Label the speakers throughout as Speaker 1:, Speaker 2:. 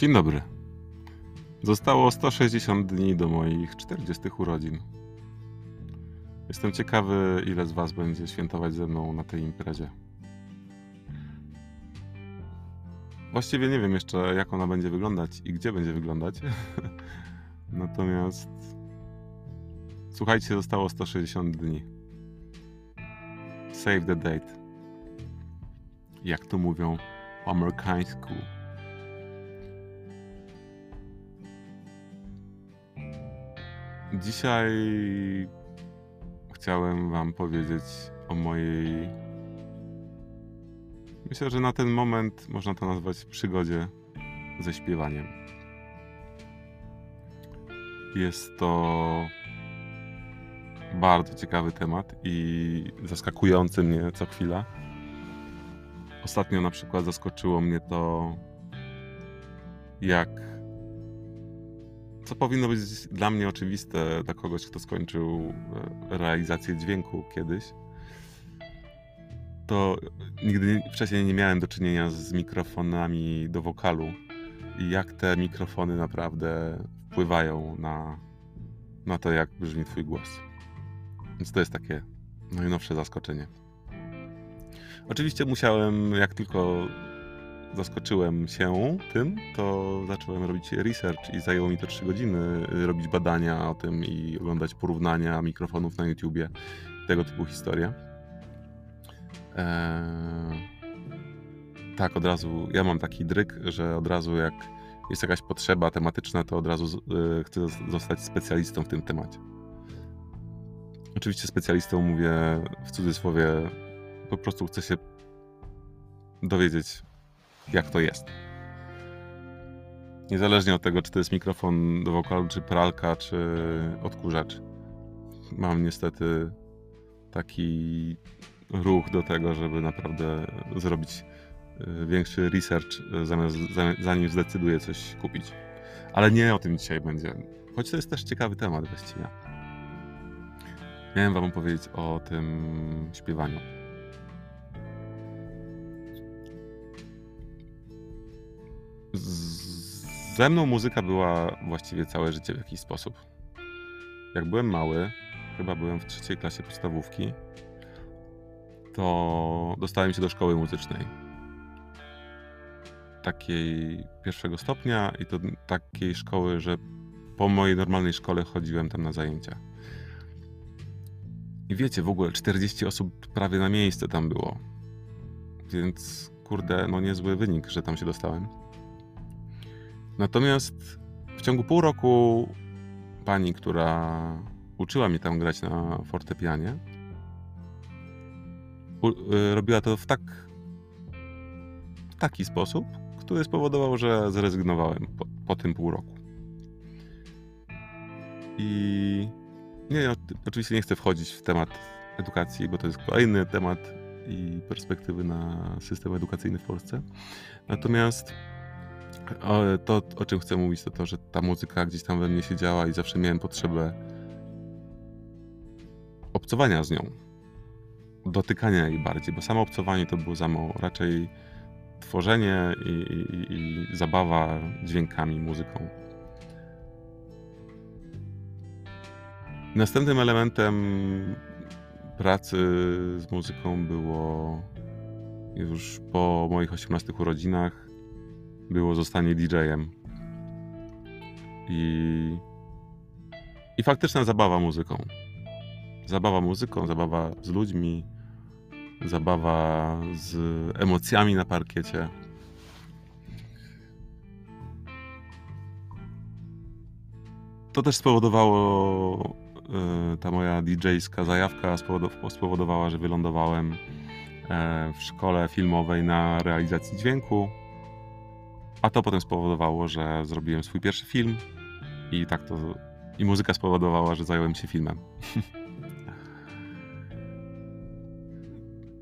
Speaker 1: Dzień dobry. Zostało 160 dni do moich 40 urodzin. Jestem ciekawy, ile z Was będzie świętować ze mną na tej imprezie. Właściwie nie wiem jeszcze, jak ona będzie wyglądać i gdzie będzie wyglądać. Natomiast słuchajcie, zostało 160 dni. Save the date. Jak to mówią po amerykańsku. Dzisiaj chciałem Wam powiedzieć o mojej. Myślę, że na ten moment można to nazwać przygodzie ze śpiewaniem. Jest to bardzo ciekawy temat i zaskakujący mnie co chwila. Ostatnio na przykład zaskoczyło mnie to, jak co powinno być dla mnie oczywiste, dla kogoś, kto skończył e, realizację dźwięku kiedyś, to nigdy wcześniej nie miałem do czynienia z mikrofonami do wokalu i jak te mikrofony naprawdę wpływają na, na to, jak brzmi Twój głos. Więc to jest takie najnowsze zaskoczenie. Oczywiście musiałem, jak tylko zaskoczyłem się tym, to zacząłem robić research i zajęło mi to 3 godziny robić badania o tym i oglądać porównania mikrofonów na YouTubie tego typu historie. Eee, tak, od razu, ja mam taki dryk, że od razu jak jest jakaś potrzeba tematyczna, to od razu y, chcę zostać specjalistą w tym temacie. Oczywiście specjalistą mówię w cudzysłowie, po prostu chcę się dowiedzieć jak to jest. Niezależnie od tego, czy to jest mikrofon do wokalu, czy pralka, czy odkurzacz. Mam niestety taki ruch do tego, żeby naprawdę zrobić y, większy research, y, zamiast, zanim zdecyduję coś kupić. Ale nie o tym dzisiaj będzie. Choć to jest też ciekawy temat właściwie. Miałem wam opowiedzieć o tym śpiewaniu. Ze mną muzyka była właściwie całe życie w jakiś sposób. Jak byłem mały, chyba byłem w trzeciej klasie podstawówki, to dostałem się do szkoły muzycznej. Takiej pierwszego stopnia i to takiej szkoły, że po mojej normalnej szkole chodziłem tam na zajęcia. I wiecie, w ogóle 40 osób prawie na miejsce tam było. Więc kurde, no niezły wynik, że tam się dostałem. Natomiast w ciągu pół roku pani, która uczyła mnie tam grać na fortepianie, y, robiła to w tak w taki sposób, który spowodował, że zrezygnowałem po, po tym pół roku. I nie, oczywiście nie chcę wchodzić w temat edukacji, bo to jest kolejny temat i perspektywy na system edukacyjny w Polsce. Natomiast to, o czym chcę mówić, to to, że ta muzyka gdzieś tam we mnie siedziała i zawsze miałem potrzebę obcowania z nią. Dotykania jej bardziej, bo samo obcowanie to było za mało. Raczej tworzenie i, i, i zabawa dźwiękami, muzyką. Następnym elementem pracy z muzyką było już po moich 18 urodzinach było zostanie DJ-em. I, I faktyczna zabawa muzyką. Zabawa muzyką, zabawa z ludźmi, zabawa z emocjami na parkiecie. To też spowodowało, e, ta moja DJ-ska zajawka spowodowała, że wylądowałem e, w szkole filmowej na realizacji dźwięku a to potem spowodowało, że zrobiłem swój pierwszy film i tak to. I muzyka spowodowała, że zająłem się filmem.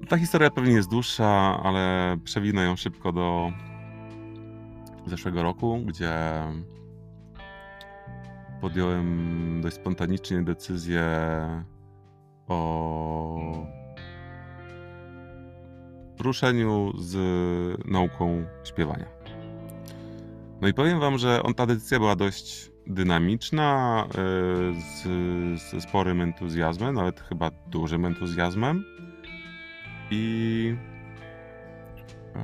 Speaker 1: Ta historia pewnie jest dłuższa, ale przewinę ją szybko do zeszłego roku, gdzie podjąłem dość spontanicznie decyzję o ruszeniu z nauką śpiewania. No i powiem wam, że on, ta decyzja była dość dynamiczna, e, z, ze sporym entuzjazmem, nawet chyba dużym entuzjazmem. I, e,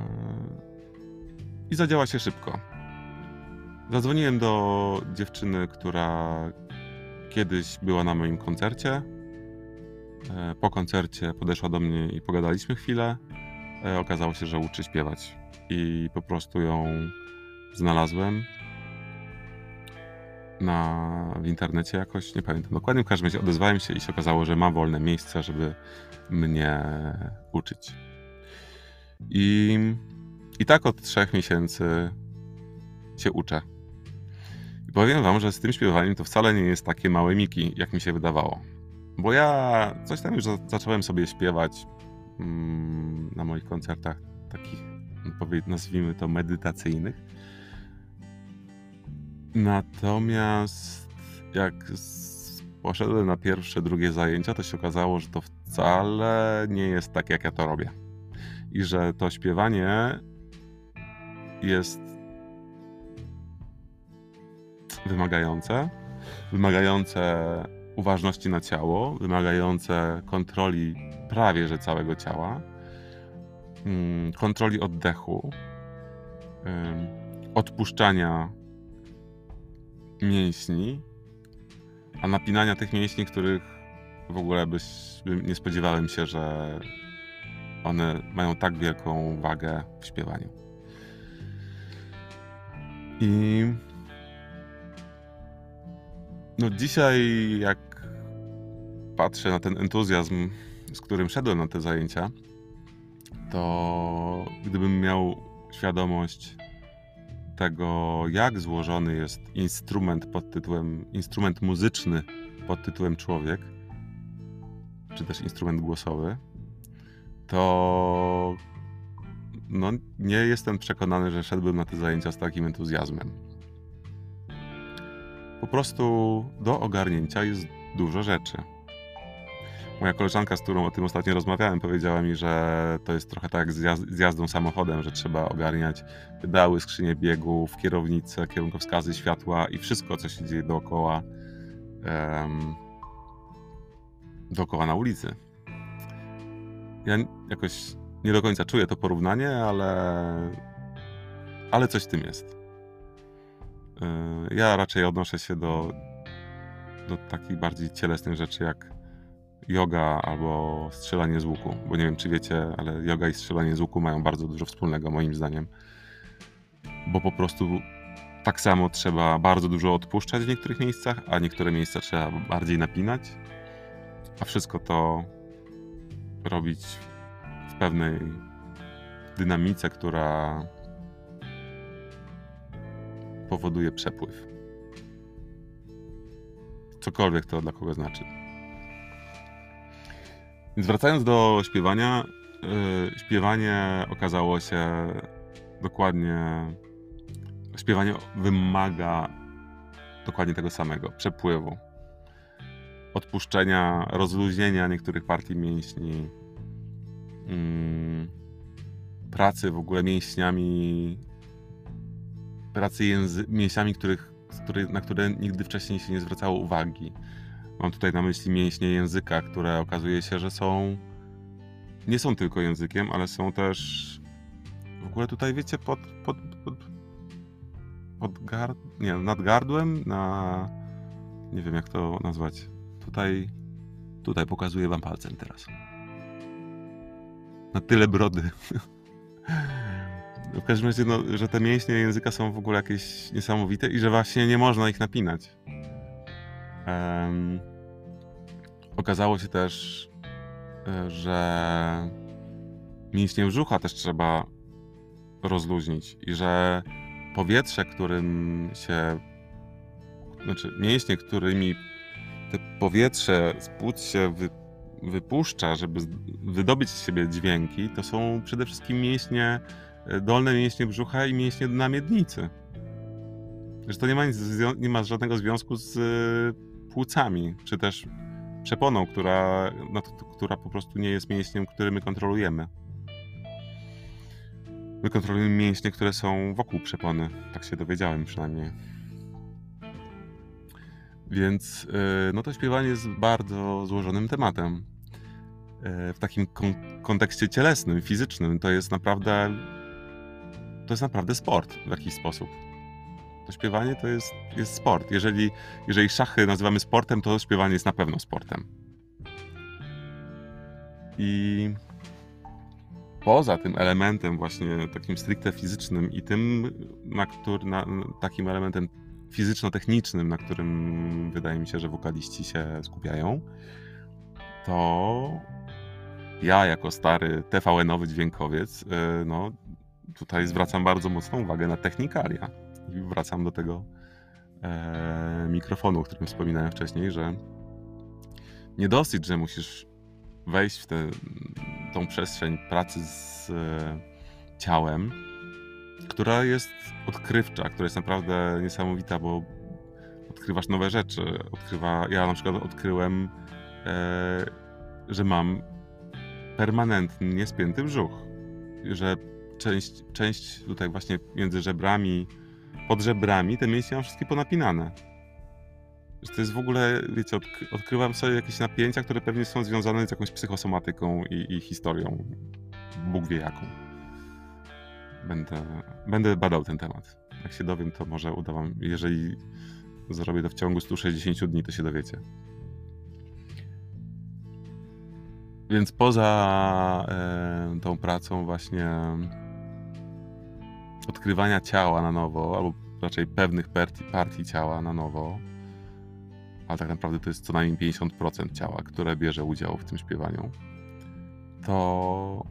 Speaker 1: i zadziała się szybko. Zadzwoniłem do dziewczyny, która kiedyś była na moim koncercie. E, po koncercie podeszła do mnie i pogadaliśmy chwilę. Okazało się, że uczy śpiewać i po prostu ją znalazłem na, w internecie jakoś, nie pamiętam dokładnie, w każdym razie odezwałem się i się okazało, że ma wolne miejsce, żeby mnie uczyć. I, i tak od trzech miesięcy się uczę. I powiem wam, że z tym śpiewaniem to wcale nie jest takie małe miki, jak mi się wydawało. Bo ja coś tam już zacząłem sobie śpiewać mm, na moich koncertach takich, nazwijmy to medytacyjnych. Natomiast jak poszedłem na pierwsze, drugie zajęcia, to się okazało, że to wcale nie jest tak, jak ja to robię. I że to śpiewanie jest wymagające, wymagające uważności na ciało, wymagające kontroli prawie że całego ciała, mm, kontroli oddechu, odpuszczania mięśni, a napinania tych mięśni, których w ogóle byś, nie spodziewałem się, że one mają tak wielką wagę w śpiewaniu. I no dzisiaj, jak patrzę na ten entuzjazm, z którym szedłem na te zajęcia, to gdybym miał świadomość tego, jak złożony jest instrument pod tytułem, instrument muzyczny pod tytułem człowiek, czy też instrument głosowy, to no, nie jestem przekonany, że szedłbym na te zajęcia z takim entuzjazmem. Po prostu do ogarnięcia jest dużo rzeczy. Moja koleżanka, z którą o tym ostatnio rozmawiałem, powiedziała mi, że to jest trochę tak jak z, jazdą samochodem, że trzeba ogarniać pedały, skrzynię biegów, kierownicę, kierunkowskazy, światła i wszystko, co się dzieje dookoła, um, dookoła na ulicy. Ja jakoś nie do końca czuję to porównanie, ale, ale coś w tym jest. E, ja raczej odnoszę się do, do takich bardziej cielesnych rzeczy, jak yoga albo strzelanie z łuku. Bo nie wiem, czy wiecie, ale yoga i strzelanie z łuku mają bardzo dużo wspólnego, moim zdaniem. Bo po prostu tak samo trzeba bardzo dużo odpuszczać w niektórych miejscach, a niektóre miejsca trzeba bardziej napinać. A wszystko to robić w pewnej dynamice, która powoduje przepływ. Cokolwiek to dla kogo znaczy. Więc wracając do śpiewania, yy, śpiewanie okazało się dokładnie. Śpiewanie wymaga dokładnie tego samego przepływu, odpuszczenia, rozluźnienia niektórych partii mięśni, yy, pracy w ogóle mięśniami, pracy języ- mięśniami, których, na które nigdy wcześniej się nie zwracało uwagi Mam tutaj na myśli mięśnie języka, które okazuje się, że są. Nie są tylko językiem, ale są też. W ogóle tutaj wiecie, pod. pod, pod, pod gard... Nie, nad gardłem, na. Nie wiem jak to nazwać. Tutaj. Tutaj pokazuję wam palcem teraz. Na tyle brody. W każdym razie, no, że te mięśnie języka są w ogóle jakieś niesamowite i że właśnie nie można ich napinać. Um, okazało się też, e, że mięśnie brzucha też trzeba rozluźnić i że powietrze, którym się, znaczy mięśnie, którymi te powietrze z płuc się wy, wypuszcza, żeby wydobyć z siebie dźwięki, to są przede wszystkim mięśnie, e, dolne mięśnie brzucha i mięśnie na miednicy. Że to nie ma, nic, nie ma żadnego związku z płucami, czy też przeponą, która, no, która po prostu nie jest mięśniem, który my kontrolujemy. My kontrolujemy mięśnie, które są wokół przepony. Tak się dowiedziałem przynajmniej. Więc y, no to śpiewanie jest bardzo złożonym tematem. Y, w takim kon kontekście cielesnym, fizycznym to jest naprawdę to jest naprawdę sport w jakiś sposób. To śpiewanie to jest, jest sport. Jeżeli, jeżeli szachy nazywamy sportem, to śpiewanie jest na pewno sportem. I poza tym elementem właśnie takim stricte fizycznym i tym, na który, na, takim elementem fizyczno-technicznym, na którym wydaje mi się, że wokaliści się skupiają, to ja jako stary TVN-owy dźwiękowiec, y, no tutaj zwracam bardzo mocną uwagę na technikalia. I wracam do tego e, mikrofonu, o którym wspominałem wcześniej, że nie dosyć, że musisz wejść w tę tą przestrzeń pracy z e, ciałem, która jest odkrywcza, która jest naprawdę niesamowita, bo odkrywasz nowe rzeczy. Odkrywa, ja na przykład odkryłem, e, że mam permanentnie spięty brzuch, że część, część tutaj właśnie między żebrami, pod żebrami, te mięśnie mam wszystkie ponapinane. Że to jest w ogóle, wiecie, odk odkrywam sobie jakieś napięcia, które pewnie są związane z jakąś psychosomatyką i, i historią. Bóg wie jaką. Będę, będę badał ten temat. Jak się dowiem, to może uda wam, jeżeli zrobię to w ciągu 160 dni, to się dowiecie. Więc poza e, tą pracą właśnie odkrywania ciała na nowo, albo raczej pewnych partii, partii ciała na nowo, ale tak naprawdę to jest co najmniej 50% ciała, które bierze udział w tym śpiewaniu, to,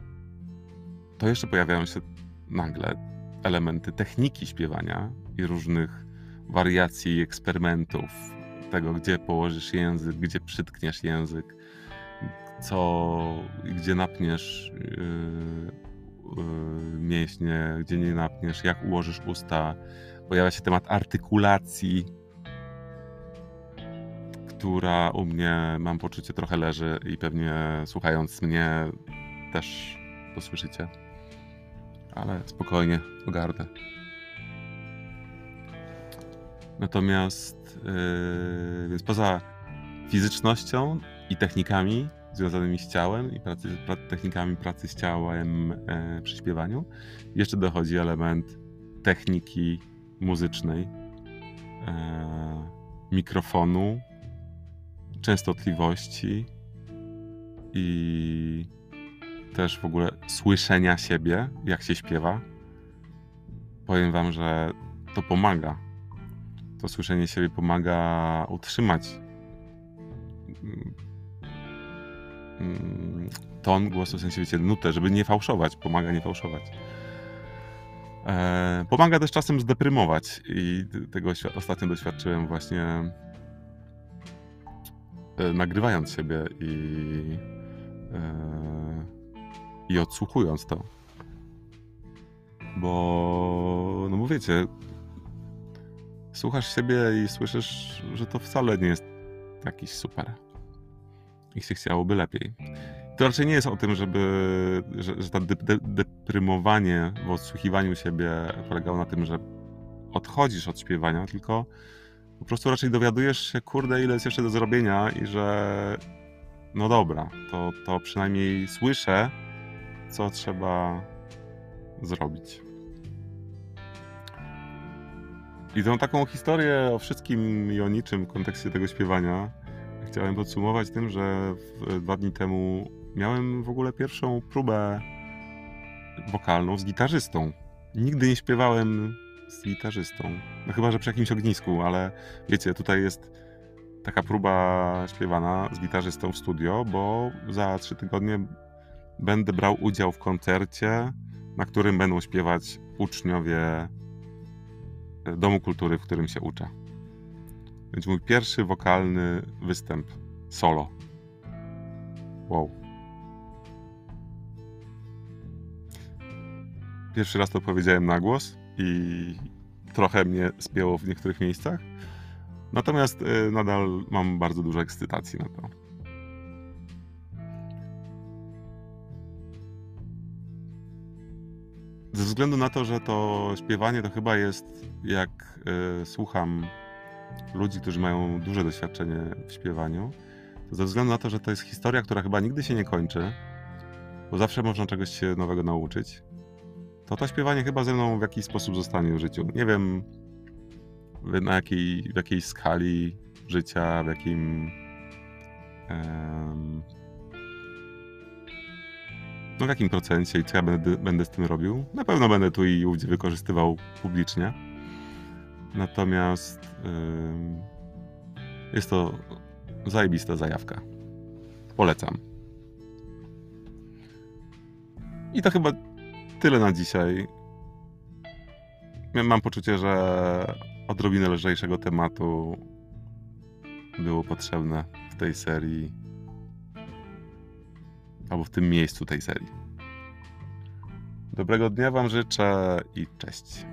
Speaker 1: to jeszcze pojawiają się nagle elementy techniki śpiewania i różnych wariacji, eksperymentów, tego, gdzie położysz język, gdzie przytkniesz język, co, gdzie napniesz yy, mięśnie, gdzie nie napniesz, jak ułożysz usta. Pojawia się temat artykulacji, która u mnie, mam poczucie, trochę leży i pewnie słuchając mnie też to słyszycie. Ale spokojnie, ogarnę. Natomiast, yy, więc poza fizycznością i technikami związanymi z ciałem i pracy, pra, technikami pracy z ciałem e, przy śpiewaniu, jeszcze dochodzi element techniki muzycznej, e, mikrofonu, częstotliwości i też w ogóle słyszenia siebie, jak się śpiewa. Powiem Wam, że to pomaga. To słyszenie siebie pomaga utrzymać mm, ton głosu, w sensie wiecie, nutę, żeby nie fałszować. Pomaga nie fałszować. E, pomaga też czasem zdeprymować i tego ostatnio doświadczyłem właśnie e, nagrywając siebie i, e, i odsłuchując to. Bo, no bo wiecie, słuchasz siebie i słyszysz, że to wcale nie jest jakiś super. I się chciałoby lepiej. To raczej nie jest o tym, żeby, że, że to de, de, deprymowanie w odsłuchiwaniu siebie polegało na tym, że odchodzisz od śpiewania, tylko po prostu raczej dowiadujesz się, kurde, ile jest jeszcze do zrobienia i że no dobra, to, to przynajmniej słyszę, co trzeba zrobić. I tą taką historię o wszystkim i o niczym w kontekście tego śpiewania chciałem podsumować tym, że dwa dni temu miałem w ogóle pierwszą próbę wokalną z gitarzystą. Nigdy nie śpiewałem z gitarzystą. No chyba, że przy jakimś ognisku, ale wiecie, tutaj jest taka próba śpiewana z gitarzystą w studio, bo za trzy tygodnie będę brał udział w koncercie, na którym będą śpiewać uczniowie Domu Kultury, w którym się uczę. Będzie mój pierwszy wokalny występ solo. Wow. Pierwszy raz to powiedziałem na głos i trochę mnie spięło w niektórych miejscach. Natomiast y, nadal mam bardzo dużo ekscytacji na to. Ze względu na to, że to śpiewanie to chyba jest, jak y, słucham ludzi, którzy mają duże doświadczenie w śpiewaniu, to ze względu na to, że to jest historia, która chyba nigdy się nie kończy, bo zawsze można czegoś się nowego nauczyć, to to śpiewanie chyba ze mną w jakiś sposób zostanie w życiu. Nie wiem na jakiej, w jakiej skali życia, w jakim. no w jakim procencie i co ja będę, będę z tym robił. Na pewno będę tu i ówdzie wykorzystywał publicznie. Natomiast jest to zajebista zajawka. Polecam. I to chyba tyle na dzisiaj. Mam poczucie, że odrobinę lżejszego tematu było potrzebne w tej serii. Albo w tym miejscu tej serii. Dobrego dnia Wam życzę i cześć.